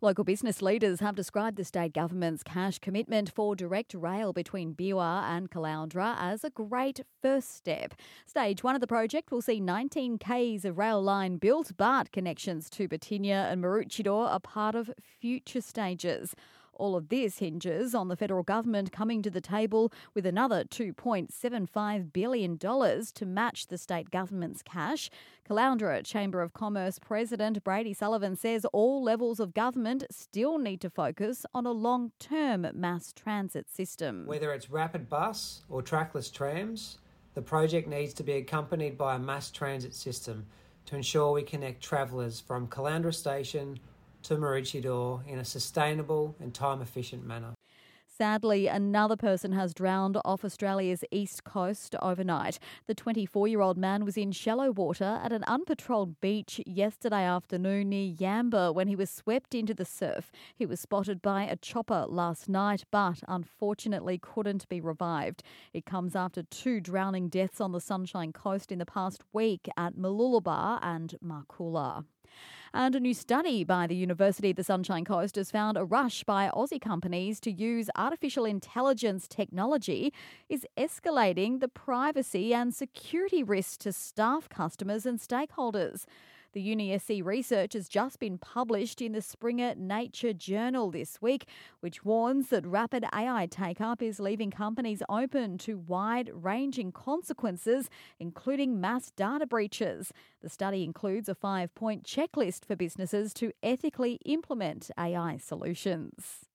Local business leaders have described the state government's cash commitment for direct rail between Beerwah and Caloundra as a great first step. Stage one of the project will see 19 k's of rail line built, but connections to Birtinya and Maroochydore are part of future stages. All of this hinges on the federal government coming to the table with another $2.75 billion to match the state government's cash. Caloundra Chamber of Commerce President Brady Sullivan says all levels of government still need to focus on a long term mass transit system. Whether it's rapid bus or trackless trams, the project needs to be accompanied by a mass transit system to ensure we connect travellers from Caloundra Station to Maroochydore in a sustainable and time efficient manner. Sadly, another person has drowned off Australia's east coast overnight. The 24 year old man was in shallow water at an unpatrolled beach yesterday afternoon near Yamba when he was swept into the surf. He was spotted by a chopper last night, but unfortunately couldn't be revived. It comes after two drowning deaths on the Sunshine Coast in the past week at Mooloolaba and Marcoola. And a new study by the University of the Sunshine Coast has found a rush by Aussie companies to use artificial intelligence technology is escalating the privacy and security risks to staff, customers, and stakeholders. The UniSC research has just been published in the Springer Nature Journal this week, which warns that rapid AI take up is leaving companies open to wide ranging consequences, including mass data breaches. The study includes a five point checklist for businesses to ethically implement AI solutions.